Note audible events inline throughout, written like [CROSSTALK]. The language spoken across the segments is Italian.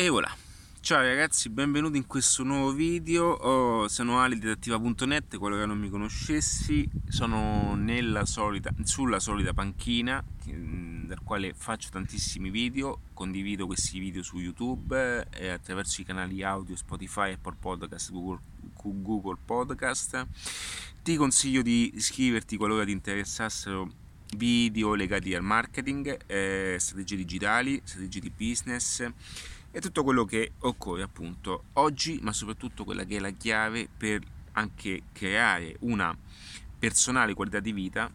E voilà. Ciao ragazzi, benvenuti in questo nuovo video. Oh, sono Ali di Attiva.net, qualora non mi conoscessi, sono solita, sulla solita panchina mm, dal quale faccio tantissimi video, condivido questi video su YouTube e attraverso i canali audio Spotify, Apple Podcast, Google, Google Podcast. Ti consiglio di iscriverti qualora ti interessassero video legati al marketing, eh, strategie digitali, strategie di business e tutto quello che occorre appunto oggi, ma soprattutto quella che è la chiave per anche creare una personale qualità di vita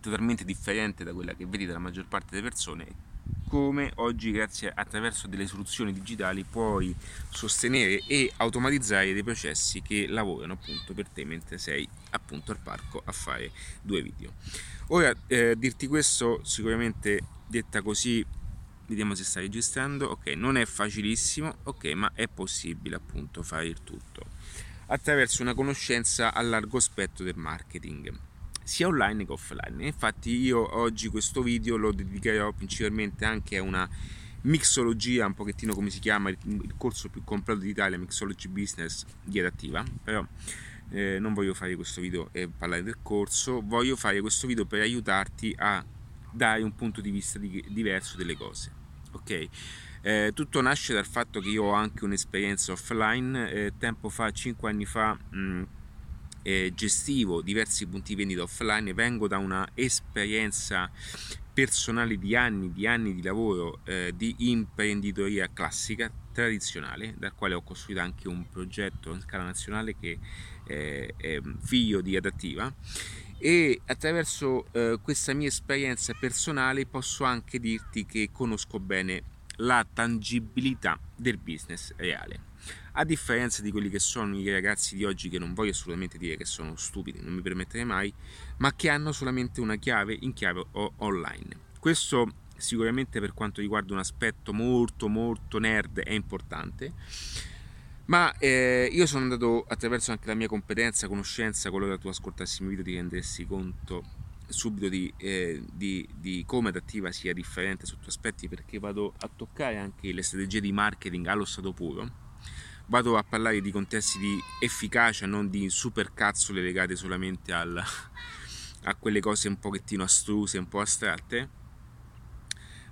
totalmente differente da quella che vedi dalla maggior parte delle persone come oggi grazie attraverso delle soluzioni digitali puoi sostenere e automatizzare dei processi che lavorano appunto per te mentre sei appunto al parco a fare due video. Ora eh, dirti questo sicuramente detta così vediamo se sta registrando. Ok non è facilissimo. Ok ma è possibile appunto fare il tutto. Attraverso una conoscenza a largo spettro del marketing sia online che offline. Infatti io oggi questo video lo dedicherò principalmente anche a una mixologia un pochettino come si chiama il corso più completo d'Italia Mixology Business di Adattiva però eh, non voglio fare questo video e parlare del corso. Voglio fare questo video per aiutarti a dare un punto di vista di, diverso delle cose. Ok? Eh, tutto nasce dal fatto che io ho anche un'esperienza offline, eh, tempo fa, 5 anni fa, mh, eh, gestivo diversi punti vendita offline, vengo da una esperienza personale di anni, di anni di lavoro eh, di imprenditoria classica, tradizionale, dal quale ho costruito anche un progetto in scala nazionale che eh, è figlio di Adattiva e attraverso eh, questa mia esperienza personale posso anche dirti che conosco bene la tangibilità del business reale. A differenza di quelli che sono i ragazzi di oggi, che non voglio assolutamente dire che sono stupidi, non mi permetterei mai, ma che hanno solamente una chiave in chiave online. Questo sicuramente per quanto riguarda un aspetto molto molto nerd è importante ma eh, io sono andato attraverso anche la mia competenza, conoscenza, qualora tu ascoltassi il mio video ti rendersi conto subito di, eh, di, di, come adattiva sia differente sotto aspetti perché vado a toccare anche le strategie di marketing allo stato puro. Vado a parlare di contesti di efficacia non di super cazzole legate solamente al, [LAUGHS] a quelle cose un pochettino astruse un po' astratte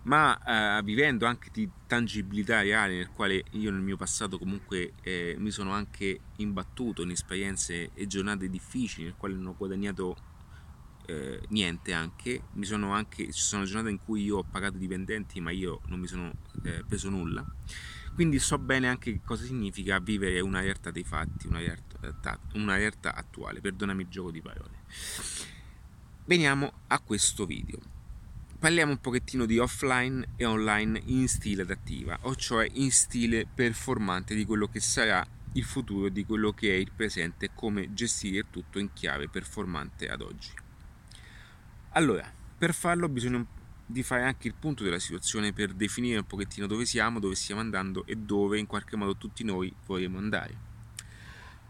ma eh, vivendo anche di tangibilità reale nel quale io nel mio passato comunque eh, mi sono anche imbattuto in esperienze e giornate difficili nel quale non ho guadagnato eh, niente anche. Sono anche ci sono giornate in cui io ho pagato dipendenti ma io non mi sono eh, preso nulla. Quindi so bene anche cosa significa vivere una realtà dei fatti una realtà, una realtà attuale. Perdonami il gioco di parole. Veniamo a questo video parliamo un pochettino di offline e online in stile adattiva, o cioè in stile performante di quello che sarà il futuro, di quello che è il presente come gestire tutto in chiave performante ad oggi. Allora, per farlo bisogna di fare anche il punto della situazione per definire un pochettino dove siamo, dove stiamo andando e dove in qualche modo tutti noi vorremmo andare.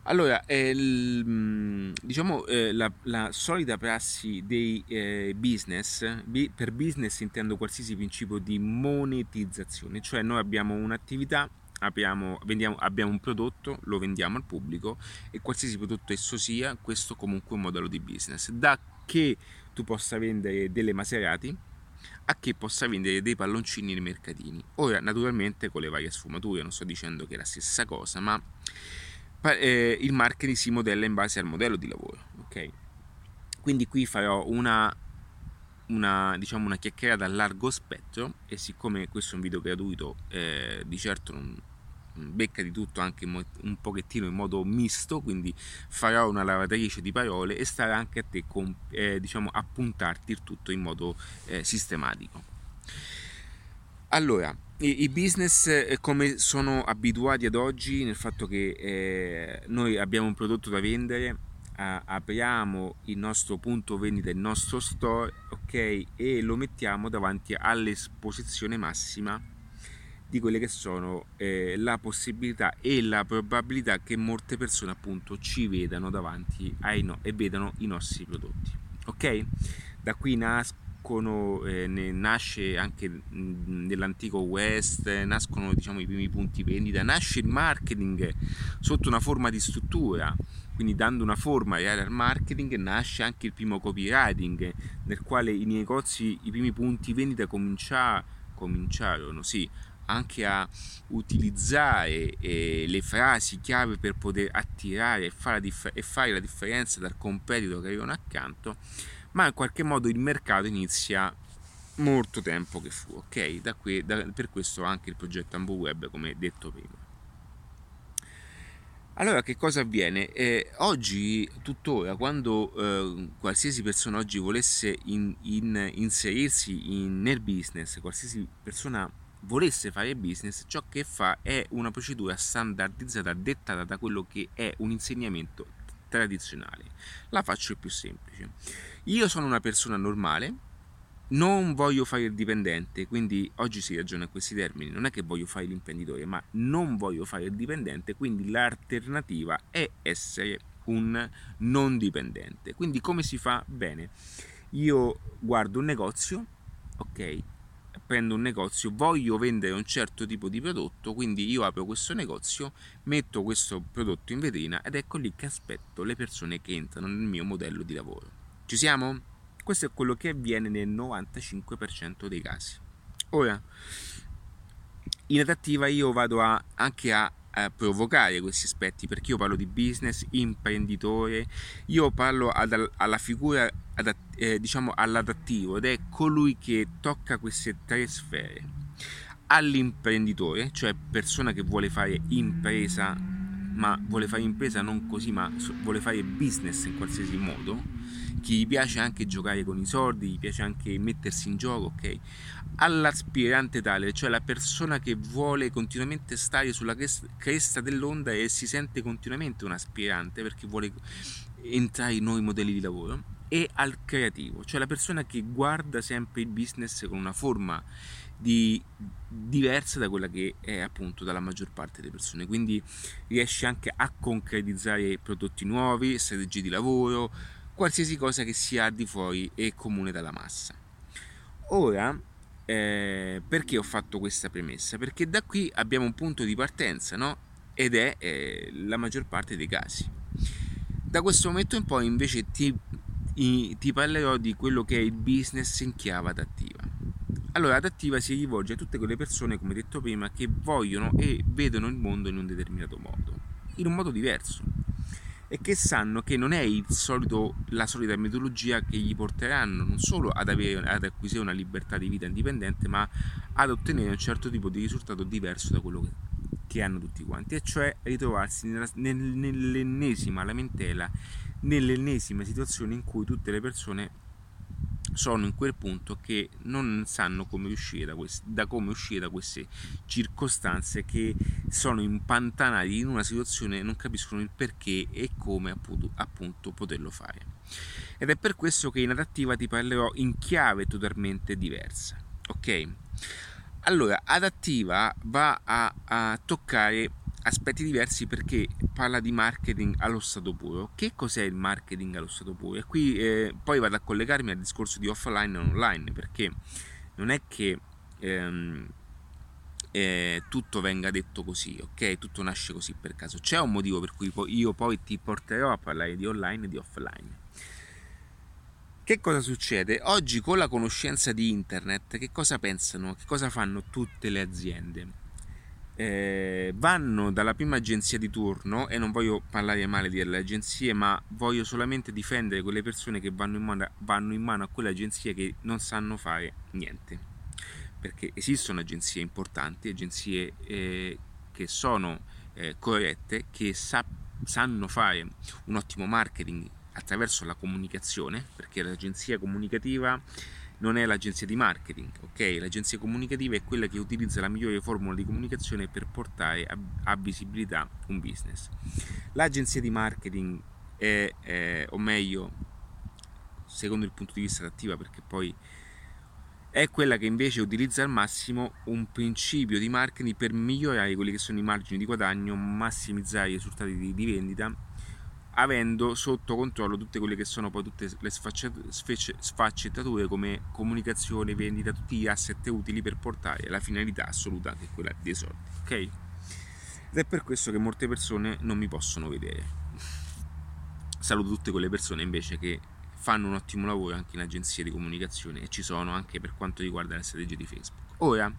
Allora, eh, l, diciamo eh, la, la, solita prassi dei eh, business, per business intendo qualsiasi principio di monetizzazione, cioè noi abbiamo un'attività, abbiamo, vendiamo, abbiamo un prodotto, lo vendiamo al pubblico e qualsiasi prodotto esso sia, questo comunque è un modello di business. Da che tu possa vendere delle maserati a che possa vendere dei palloncini nei mercatini. Ora, naturalmente con le varie sfumature, non sto dicendo che è la stessa cosa, ma eh, il marketing si modella in base al modello di lavoro. Ok? Quindi qui farò una, una, diciamo una chiacchierata a largo spettro e siccome questo è un video gratuito, eh, di certo non, becca di tutto anche un pochettino in modo misto, quindi farò una lavatrice di parole e starà anche a te con, eh, diciamo, appuntarti il tutto in modo eh, sistematico. Allora, i, business eh, come sono abituati ad oggi nel fatto che eh, noi abbiamo un prodotto da vendere, eh, apriamo il nostro punto vendita, il nostro store, ok, e lo mettiamo davanti all'esposizione massima di quelle che sono eh, la possibilità e la probabilità che molte persone appunto ci vedano davanti ai no- e vedano i nostri prodotti. Ok? Da qui nas- nascono, eh, nasce anche nell'antico West, nascono diciamo, i primi punti vendita, nasce il marketing sotto una forma di struttura, quindi dando una forma al marketing nasce anche il primo copywriting nel quale i negozi, i primi punti vendita comincia, cominciarono sì, anche a utilizzare eh, le frasi chiave per poter attirare e fare, dif- e fare la differenza dal competitor che avevano accanto, ma in qualche modo il mercato inizia molto tempo che fu, ok? Da qui, da, per questo anche il progetto Ambo Web, come detto prima. Allora, che cosa avviene? Eh, oggi, tuttora, quando eh, qualsiasi persona oggi volesse in, in, inserirsi in, nel business, qualsiasi persona volesse fare business, ciò che fa è una procedura standardizzata dettata da quello che è un insegnamento tradizionale. La faccio più semplice. Io sono una persona normale, non voglio fare il dipendente, quindi oggi si ragiona in questi termini, non è che voglio fare l'imprenditore, ma non voglio fare il dipendente, quindi l'alternativa è essere un non dipendente. Quindi come si fa? Bene, io guardo un negozio, ok, prendo un negozio, voglio vendere un certo tipo di prodotto, quindi io apro questo negozio, metto questo prodotto in vetrina ed ecco lì che aspetto le persone che entrano nel mio modello di lavoro. Ci siamo? Questo è quello che avviene nel 95% dei casi. Ora, in adattiva io vado a, anche a provocare questi aspetti perché io parlo di business, imprenditore, io parlo ad, alla figura adat, eh, diciamo all'adattivo ed è colui che tocca queste tre sfere. All'imprenditore, cioè persona che vuole fare impresa ma vuole fare impresa non così, ma vuole fare business in qualsiasi modo, che gli piace anche giocare con i soldi, gli piace anche mettersi in gioco, ok? All'aspirante tale, cioè la persona che vuole continuamente stare sulla cresta dell'onda e si sente continuamente un aspirante perché vuole entrare in nuovi modelli di lavoro, e al creativo, cioè la persona che guarda sempre il business con una forma di, diversa da quella che è appunto dalla maggior parte delle persone. Quindi riesce anche a concretizzare prodotti nuovi, strategie di lavoro, qualsiasi cosa che sia al di fuori e comune dalla massa. Ora, eh, perché ho fatto questa premessa? Perché da qui abbiamo un punto di partenza, no? Ed è eh, la maggior parte dei casi. Da questo momento in poi invece ti, ti parlerò di quello che è il business in chiave adattiva. Allora, adattiva si rivolge a tutte quelle persone, come detto prima, che vogliono e vedono il mondo in un determinato modo, in un modo diverso, e che sanno che non è solito, la solita metodologia che gli porteranno non solo ad, avere, ad acquisire una libertà di vita indipendente, ma ad ottenere un certo tipo di risultato diverso da quello che, che hanno tutti quanti, e cioè ritrovarsi nella, nell'ennesima lamentela, nell'ennesima situazione in cui tutte le persone sono in quel punto che non sanno come uscire da, queste, da come uscire da queste circostanze che sono impantanati in una situazione e non capiscono il perché e come appunto, appunto poterlo fare. Ed è per questo che in adattiva ti parlerò in chiave totalmente diversa. Ok? Allora, adattiva va a, a toccare aspetti diversi perché parla di marketing allo stato puro. Che cos'è il marketing allo stato puro? E qui eh, poi vado a collegarmi al discorso di offline e online perché non è che ehm, eh, tutto venga detto così, ok? Tutto nasce così per caso. C'è un motivo per cui io poi ti porterò a parlare di online e di offline. Che cosa succede? Oggi con la conoscenza di internet, che cosa pensano? Che cosa fanno tutte le aziende? Eh, vanno dalla prima agenzia di turno e non voglio parlare male delle agenzie ma voglio solamente difendere quelle persone che vanno in mano, vanno in mano a quelle agenzie che non sanno fare niente. Perché esistono agenzie importanti agenzie eh, che sono eh, corrette che sa- sanno fare un ottimo marketing attraverso la comunicazione perché l'agenzia comunicativa non è l'agenzia di marketing, ok? L'agenzia comunicativa è quella che utilizza la migliore formula di comunicazione per portare a, a visibilità un business. L'agenzia di marketing è, è, o meglio, secondo il punto di vista attiva, perché poi è quella che invece utilizza al massimo un principio di marketing per migliorare quelli che sono i margini di guadagno, massimizzare i risultati di, di vendita avendo sotto controllo tutte quelle che sono poi tutte le sfaccettature come comunicazione, vendita, tutti gli asset utili per portare la finalità assoluta che è quella dei soldi, ok? Ed è per questo che molte persone non mi possono vedere. Saluto tutte quelle persone invece che fanno un ottimo lavoro anche in agenzie di comunicazione e ci sono anche per quanto riguarda le strategie di Facebook. Ora,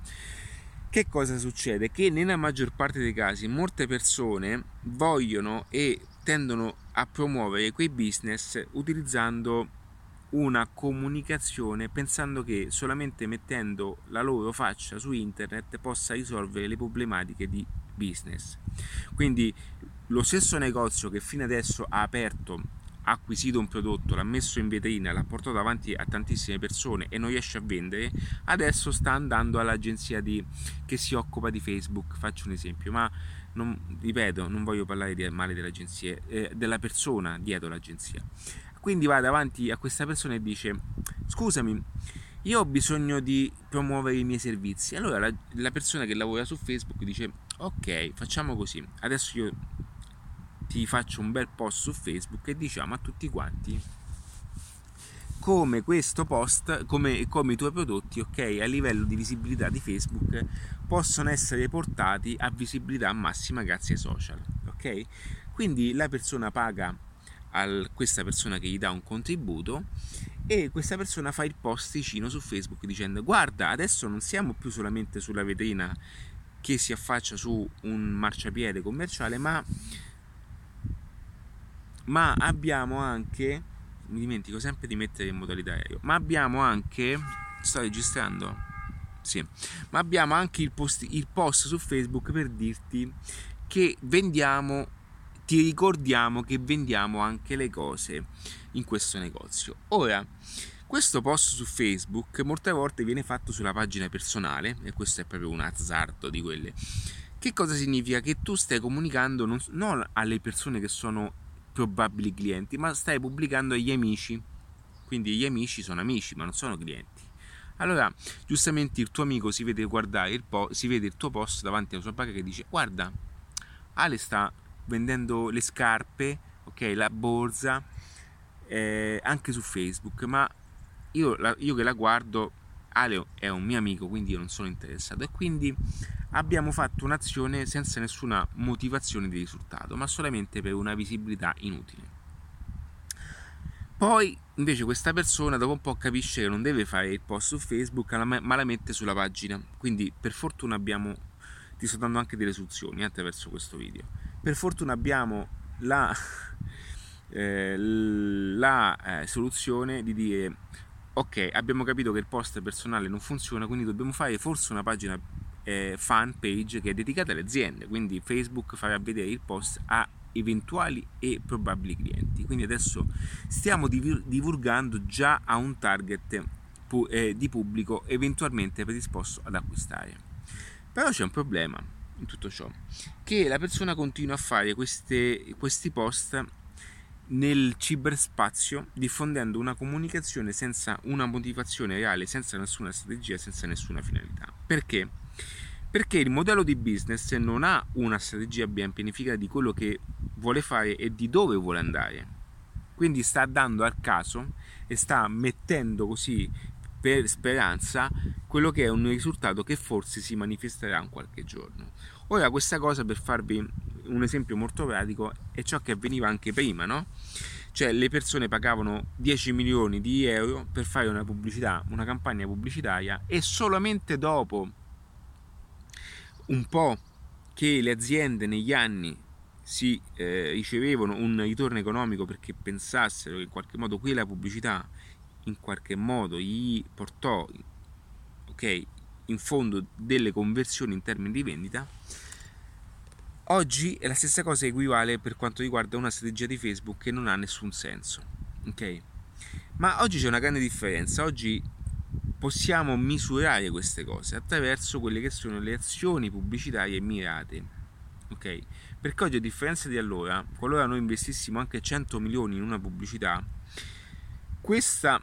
che cosa succede? Che nella maggior parte dei casi molte persone vogliono e tendono a promuovere quei business utilizzando una comunicazione pensando che solamente mettendo la loro faccia su internet possa risolvere le problematiche di business. Quindi lo stesso negozio che fino adesso ha aperto ha acquisito un prodotto, l'ha messo in vetrina, l'ha portato davanti a tantissime persone e non riesce a vendere, adesso sta andando all'agenzia di, che si occupa di Facebook, faccio un esempio, ma non, ripeto, non voglio parlare di male dell'agenzia, eh, della persona dietro l'agenzia. Quindi va davanti a questa persona e dice, scusami, io ho bisogno di promuovere i miei servizi. Allora la, la persona che lavora su Facebook dice, ok, facciamo così, adesso io ti faccio un bel post su Facebook e diciamo a tutti quanti come questo post, come, come, i tuoi prodotti, ok, a livello di visibilità di Facebook possono essere portati a visibilità massima grazie ai social, ok? Quindi la persona paga a questa persona che gli dà un contributo e questa persona fa il post vicino su Facebook dicendo guarda adesso non siamo più solamente sulla vetrina che si affaccia su un marciapiede commerciale ma ma abbiamo anche mi dimentico sempre di mettere in modalità aereo. Ma abbiamo anche sto registrando? Sì. Ma abbiamo anche il post, il post su facebook per dirti che vendiamo ti ricordiamo che vendiamo anche le cose in questo negozio. Ora questo post su Facebook molte volte viene fatto sulla pagina personale e questo è proprio un azzardo di quelle. Che cosa significa? Che tu stai comunicando non, non alle persone che sono probabili clienti, ma stai pubblicando agli amici. Quindi gli amici sono amici, ma non sono clienti. Allora, giustamente il tuo amico si vede guardare il po- si vede il tuo post davanti alla sua banca che dice: Guarda, Ale sta vendendo le scarpe, ok, la borsa, eh, anche su Facebook, ma io, la, io che la guardo, Ale è un mio amico, quindi io non sono interessato. E quindi abbiamo fatto un'azione senza nessuna motivazione di risultato, ma solamente per una visibilità inutile. Poi invece questa persona dopo un po' capisce che non deve fare il post su Facebook, ma la mette sulla pagina. Quindi per fortuna abbiamo, ti sto dando anche delle soluzioni attraverso questo video. Per fortuna abbiamo la, [LAUGHS] eh, la eh, soluzione di dire ok abbiamo capito che il post personale non funziona quindi dobbiamo fare forse una pagina eh, fan page che è dedicata alle aziende, quindi Facebook farà vedere il post a eventuali e probabili clienti. Quindi adesso stiamo divulgando già a un target eh, di pubblico eventualmente predisposto ad acquistare. Però c'è un problema in tutto ciò, che la persona continua a fare queste, questi post nel ciberspazio diffondendo una comunicazione senza una motivazione reale, senza nessuna strategia, senza nessuna finalità. Perché? Perché il modello di business non ha una strategia ben pianificata di quello che vuole fare e di dove vuole andare. Quindi sta dando al caso e sta mettendo così per speranza quello che è un risultato che forse si manifesterà in qualche giorno. Ora questa cosa per farvi un esempio molto pratico è ciò che avveniva anche prima, no? Cioè le persone pagavano 10 milioni di euro per fare una pubblicità, una campagna pubblicitaria e solamente dopo un po' che le aziende negli anni si eh, ricevevano un ritorno economico perché pensassero che in qualche modo quella pubblicità in qualche modo gli portò ok in fondo delle conversioni in termini di vendita. Oggi la stessa cosa equivale per quanto riguarda una strategia di Facebook che non ha nessun senso ok? Ma oggi c'è una grande differenza. Oggi possiamo misurare queste cose attraverso quelle che sono le azioni pubblicitarie mirate. Ok? Perché oggi a differenza di allora, qualora noi investissimo anche 100 milioni in una pubblicità, questa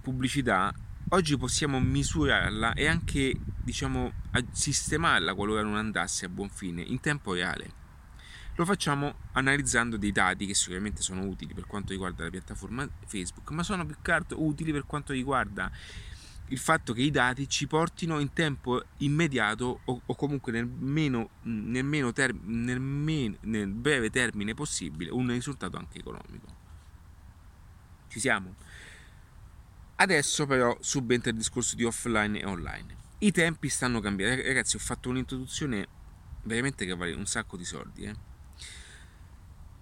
pubblicità oggi possiamo misurarla e anche, diciamo, sistemarla qualora non andasse a buon fine in tempo reale. Lo facciamo analizzando dei dati che sicuramente sono utili per quanto riguarda la piattaforma Facebook, ma sono più che altro utili per quanto riguarda il fatto che i dati ci portino in tempo immediato o, o comunque nel, meno, nel, meno ter, nel, men, nel breve termine possibile un risultato anche economico. Ci siamo? Adesso però subentra il discorso di offline e online. I tempi stanno cambiando. Ragazzi, ho fatto un'introduzione veramente che vale un sacco di soldi. Eh?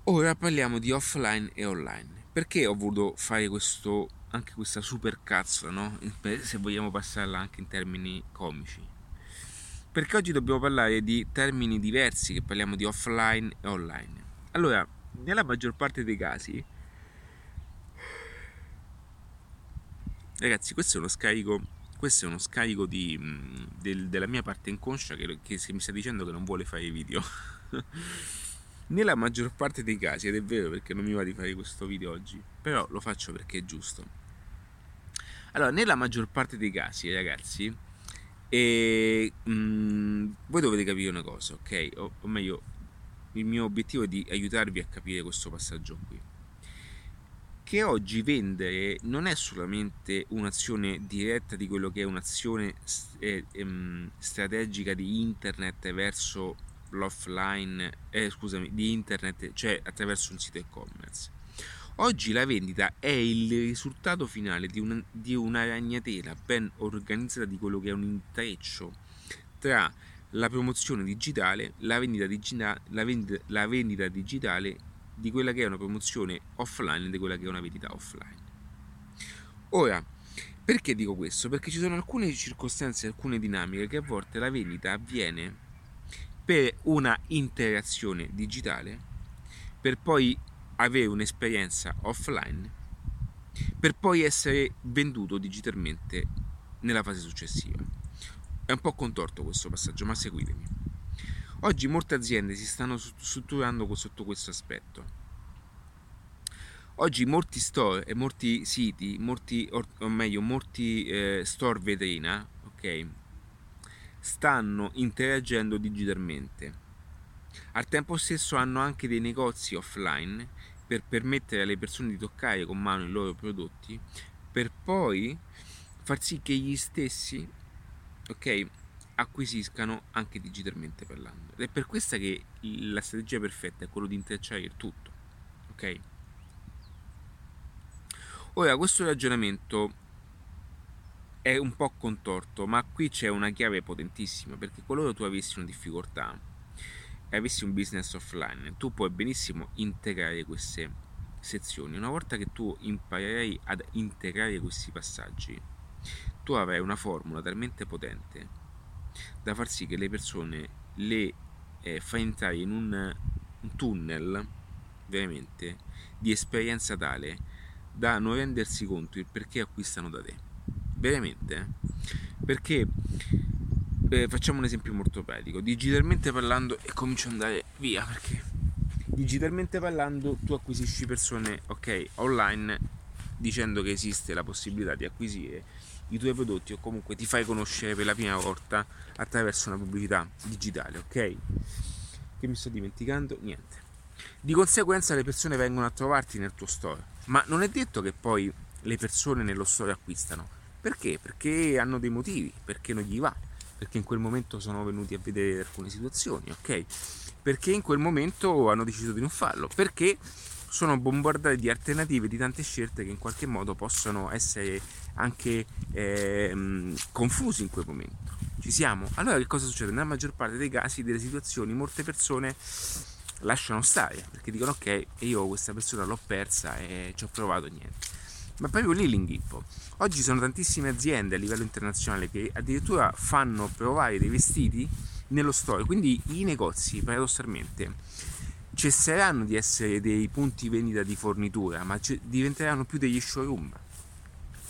Ora parliamo di offline e online. Perché ho voluto fare questo anche questa super cazzo, no? Se vogliamo passarla anche in termini comici. Perché oggi dobbiamo parlare di termini diversi, che parliamo di offline e online. Allora, nella maggior parte dei casi, ragazzi, questo è uno scarico, questo è uno scarico di, del, della mia parte inconscia che, che mi sta dicendo che non vuole fare video. [LAUGHS] Nella maggior parte dei casi, ed è vero perché non mi va di fare questo video oggi, però lo faccio perché è giusto allora, nella maggior parte dei casi, ragazzi, e, mh, mm, voi dovete capire una cosa, ok? O, o meglio, il mio obiettivo è di aiutarvi a capire questo passaggio qui. Che oggi vendere non è solamente un'azione diretta di quello che è un'azione eh, ehm, strategica di internet verso l'offline, eh, scusami, di internet, cioè attraverso un sito e-commerce Oggi la vendita è il risultato finale di, un, di una ragnatela ben organizzata di quello che è un intreccio tra la promozione digitale, la vendita, digita, la, vendita, la vendita digitale di quella che è una promozione offline e di quella che è una vendita offline. Ora, perché dico questo? Perché ci sono alcune circostanze, alcune dinamiche che a volte la vendita avviene per una interazione digitale per poi avere un'esperienza offline per poi essere venduto digitalmente nella fase successiva. È un po' contorto questo passaggio, ma seguitemi. Oggi molte aziende si stanno strutturando sotto questo aspetto. Oggi molti store e molti siti, molti, o meglio, molti eh, store vetrina, ok, stanno interagendo digitalmente al tempo stesso hanno anche dei negozi offline per permettere alle persone di toccare con mano i loro prodotti, per poi far sì che gli stessi ok, acquisiscano anche digitalmente parlando. Ed è per questa che la strategia perfetta è quello di intrecciare il tutto. Ok? Ora, questo ragionamento è un po' contorto, ma qui c'è una chiave potentissima, perché qualora tu avessi una difficoltà, e avessi un business offline, tu puoi benissimo integrare queste sezioni. Una volta che tu imparerai ad integrare questi passaggi, tu avrai una formula talmente potente da far sì che le persone le eh, fai entrare in un, un tunnel veramente di esperienza tale da non rendersi conto il perché acquistano da te. Veramente, perché eh, facciamo un esempio molto pratico. Digitalmente parlando, e comincio ad andare via perché digitalmente parlando tu acquisisci persone, ok, online dicendo che esiste la possibilità di acquisire i tuoi prodotti o comunque ti fai conoscere per la prima volta attraverso una pubblicità digitale, ok? Che mi sto dimenticando? Niente. Di conseguenza le persone vengono a trovarti nel tuo store, ma non è detto che poi le persone nello store acquistano. Perché? Perché hanno dei motivi, perché non gli va perché in quel momento sono venuti a vedere alcune situazioni, ok? Perché in quel momento hanno deciso di non farlo, perché sono bombardati di alternative, di tante scelte che in qualche modo possono essere anche eh, confusi in quel momento. Ci siamo? Allora che cosa succede? Nella maggior parte dei casi, delle situazioni, molte persone lasciano stare perché dicono ok, io questa persona l'ho persa e ci ho provato niente ma proprio lì l'inghippo. Oggi sono tantissime aziende a livello internazionale che addirittura fanno provare dei vestiti nello store, quindi i negozi paradossalmente cesseranno di essere dei punti vendita di fornitura, ma diventeranno più degli showroom.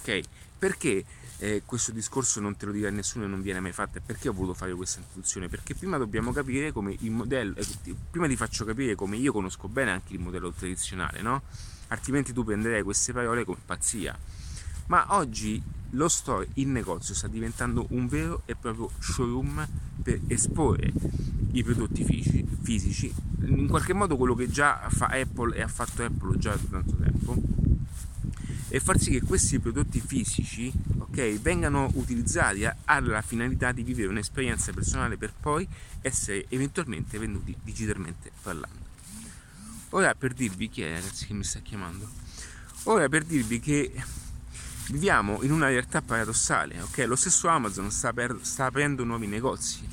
Ok? Perché eh, questo discorso non te lo dirà nessuno e non viene mai fatto? Perché ho voluto fare questa introduzione? Perché prima dobbiamo capire come il modello, eh, prima ti faccio capire come io conosco bene anche il modello tradizionale, no? Altrimenti tu prenderei queste parole con pazzia. Ma oggi lo store in negozio sta diventando un vero e proprio showroom per esporre i prodotti fisici, in qualche modo quello che già fa Apple e ha fatto Apple già da tanto tempo, e far sì che questi prodotti fisici okay, vengano utilizzati alla finalità di vivere un'esperienza personale per poi essere eventualmente venduti digitalmente parlando. Ora per dirvi chi è ragazzi che mi sta chiamando. Ora per dirvi che viviamo in una realtà paradossale, ok? Lo stesso Amazon sta, per, sta aprendo nuovi negozi.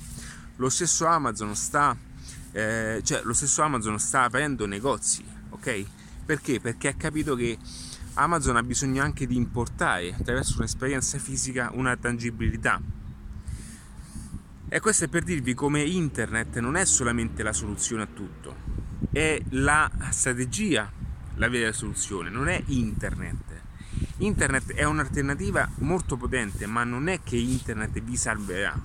Lo stesso Amazon sta eh, cioè lo stesso Amazon sta aprendo negozi, ok? Perché? Perché ha capito che Amazon ha bisogno anche di importare attraverso un'esperienza fisica una tangibilità. E questo è per dirvi come internet non è solamente la soluzione a tutto, è la strategia la vera soluzione, non è internet. Internet è un'alternativa molto potente, ma non è che internet vi salverà.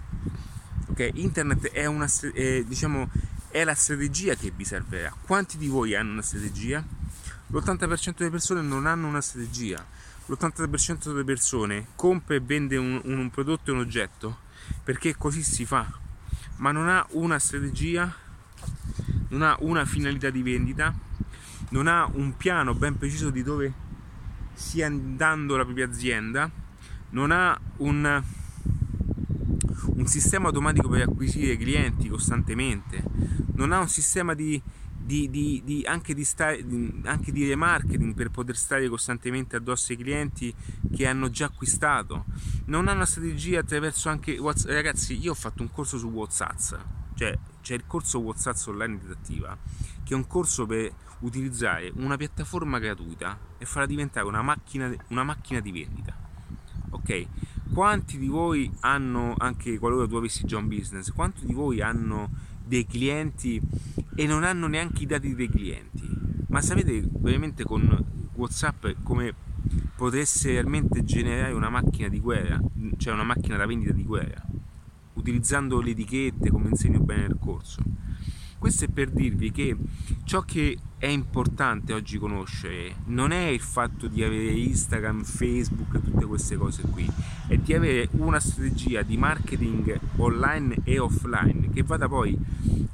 Ok? Internet è, una, è, diciamo, è la strategia che vi salverà. Quanti di voi hanno una strategia? L'80% delle persone non hanno una strategia. L'80% delle persone compra e vende un, un prodotto e un oggetto perché così si fa, ma non ha una strategia, non ha una finalità di vendita, non ha un piano ben preciso di dove stia andando la propria azienda, non ha un, un sistema automatico per acquisire clienti costantemente, non ha un sistema di di, di, di, anche, di stare, anche di remarketing per poter stare costantemente addosso ai clienti che hanno già acquistato. Non hanno una strategia attraverso anche WhatsApp. Ragazzi, io ho fatto un corso su WhatsApp, cioè c'è il corso WhatsApp online didattiva, che è un corso per utilizzare una piattaforma gratuita e farla diventare una macchina, una macchina di vendita. Ok? Quanti di voi hanno, anche qualora tu avessi già un business, quanti di voi hanno dei clienti e non hanno neanche i dati dei clienti. Ma sapete veramente con WhatsApp come potreste realmente generare una macchina di guerra, cioè una macchina da vendita di guerra, utilizzando le etichette come insegno bene nel corso. Questo è per dirvi che ciò che è importante oggi conoscere non è il fatto di avere Instagram, Facebook e tutte queste cose qui, è di avere una strategia di marketing online e offline che vada poi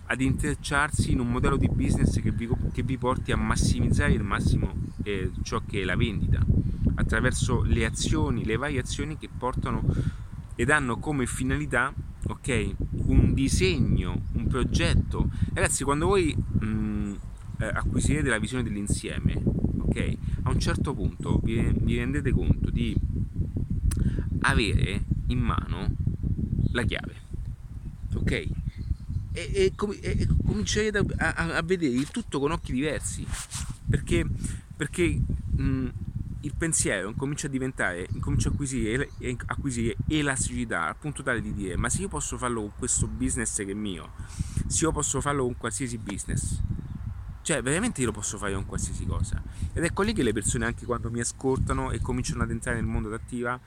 ad intrecciarsi in un modello di business che vi, che vi porti a massimizzare il massimo eh, ciò che è la vendita attraverso le azioni, le varie azioni che portano ed hanno come finalità ok un disegno un progetto. Ragazzi quando voi mh, mm, eh, acquisirete la visione dell'insieme ok a un certo punto vi, vi rendete conto di avere in mano la chiave ok? E, e, com- e comincerete a, a, a, vedere il tutto con occhi diversi. Perché perché mh, il pensiero comincia a diventare, comincia a acquisire, acquisire elasticità al punto tale di dire ma se io posso farlo con questo business che è mio, se io posso farlo con qualsiasi business, cioè veramente io lo posso fare con qualsiasi cosa. Ed ecco lì che le persone anche quando mi ascoltano e cominciano ad entrare nel mondo d'attiva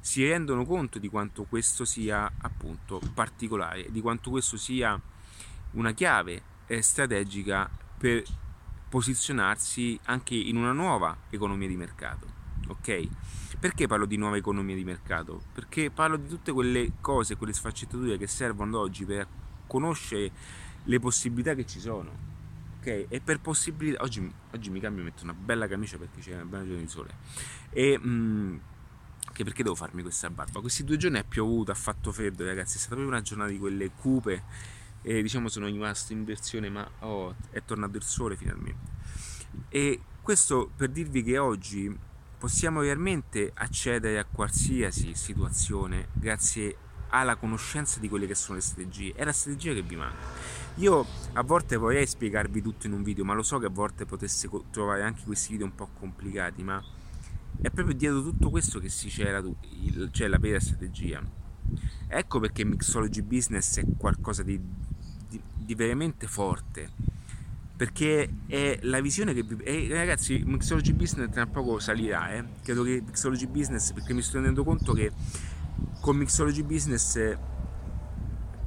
si rendono conto di quanto questo sia appunto particolare, di quanto questo sia una chiave eh, strategica per posizionarsi anche in una nuova economia di mercato. Ok? Perché parlo di nuova economia di mercato? Perché parlo di tutte quelle cose, quelle sfaccettature che servono oggi per conoscere le possibilità che ci sono. Ok? E per possibilità. Oggi, oggi mi cambio, metto una bella camicia perché c'è una bella giornata di sole. E. Mm, che perché devo farmi questa barba? Questi due giorni è piovuto, ha fatto freddo, ragazzi. È stata proprio una giornata di quelle cupe e diciamo sono rimasto in versione ma oh, è tornato il sole finalmente. E questo per dirvi che oggi possiamo realmente accedere a qualsiasi situazione grazie alla conoscenza di quelle che sono le strategie. È la strategia che vi manca. Io a volte vorrei spiegarvi tutto in un video ma lo so che a volte potesse trovare anche questi video un po' complicati ma è proprio dietro tutto questo che si c'era cioè la vera strategia. Ecco perché Mixology Business è qualcosa di di, veramente forte perché è la visione che vi... E ragazzi, Mixology Business tra poco salirà, eh? credo che Mixology Business, perché mi sto rendendo conto che con Mixology Business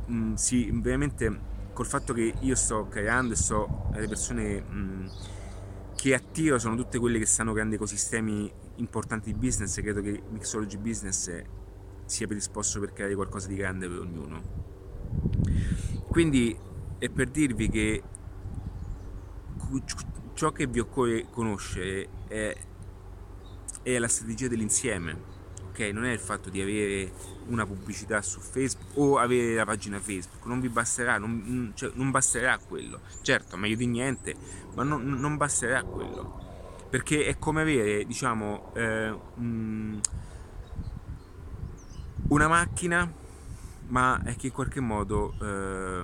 mh, mm, sì, veramente col fatto che io sto creando e sto le persone mh, mm, che attiro sono tutte quelle che stanno creando ecosistemi importanti di business, credo che Mixology Business sia predisposto per creare qualcosa di grande per ognuno. Quindi è per dirvi che ciò che vi occorre conoscere è, è la strategia dell'insieme ok? Non è il fatto di avere una pubblicità su Facebook o avere la pagina Facebook, non vi basterà, non, cioè, non basterà quello. Certo, meglio di niente, ma non, non, basterà quello. Perché è come avere, diciamo, eh, una macchina, ma è che in qualche modo eh,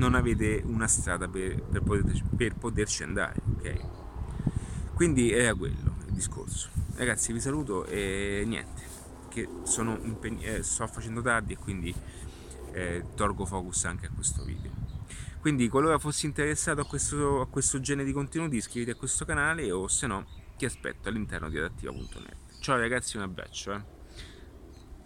non avete una strada per, per, poter, per poterci andare, ok? Quindi era quello il discorso ragazzi vi saluto e niente che sono impegn- eh, sto facendo tardi e quindi eh, torgo focus anche a questo video quindi qualora fossi interessato a questo, a questo genere di contenuti iscriviti a questo canale o se no ti aspetto all'interno di adattiva.net ciao ragazzi un abbraccio eh.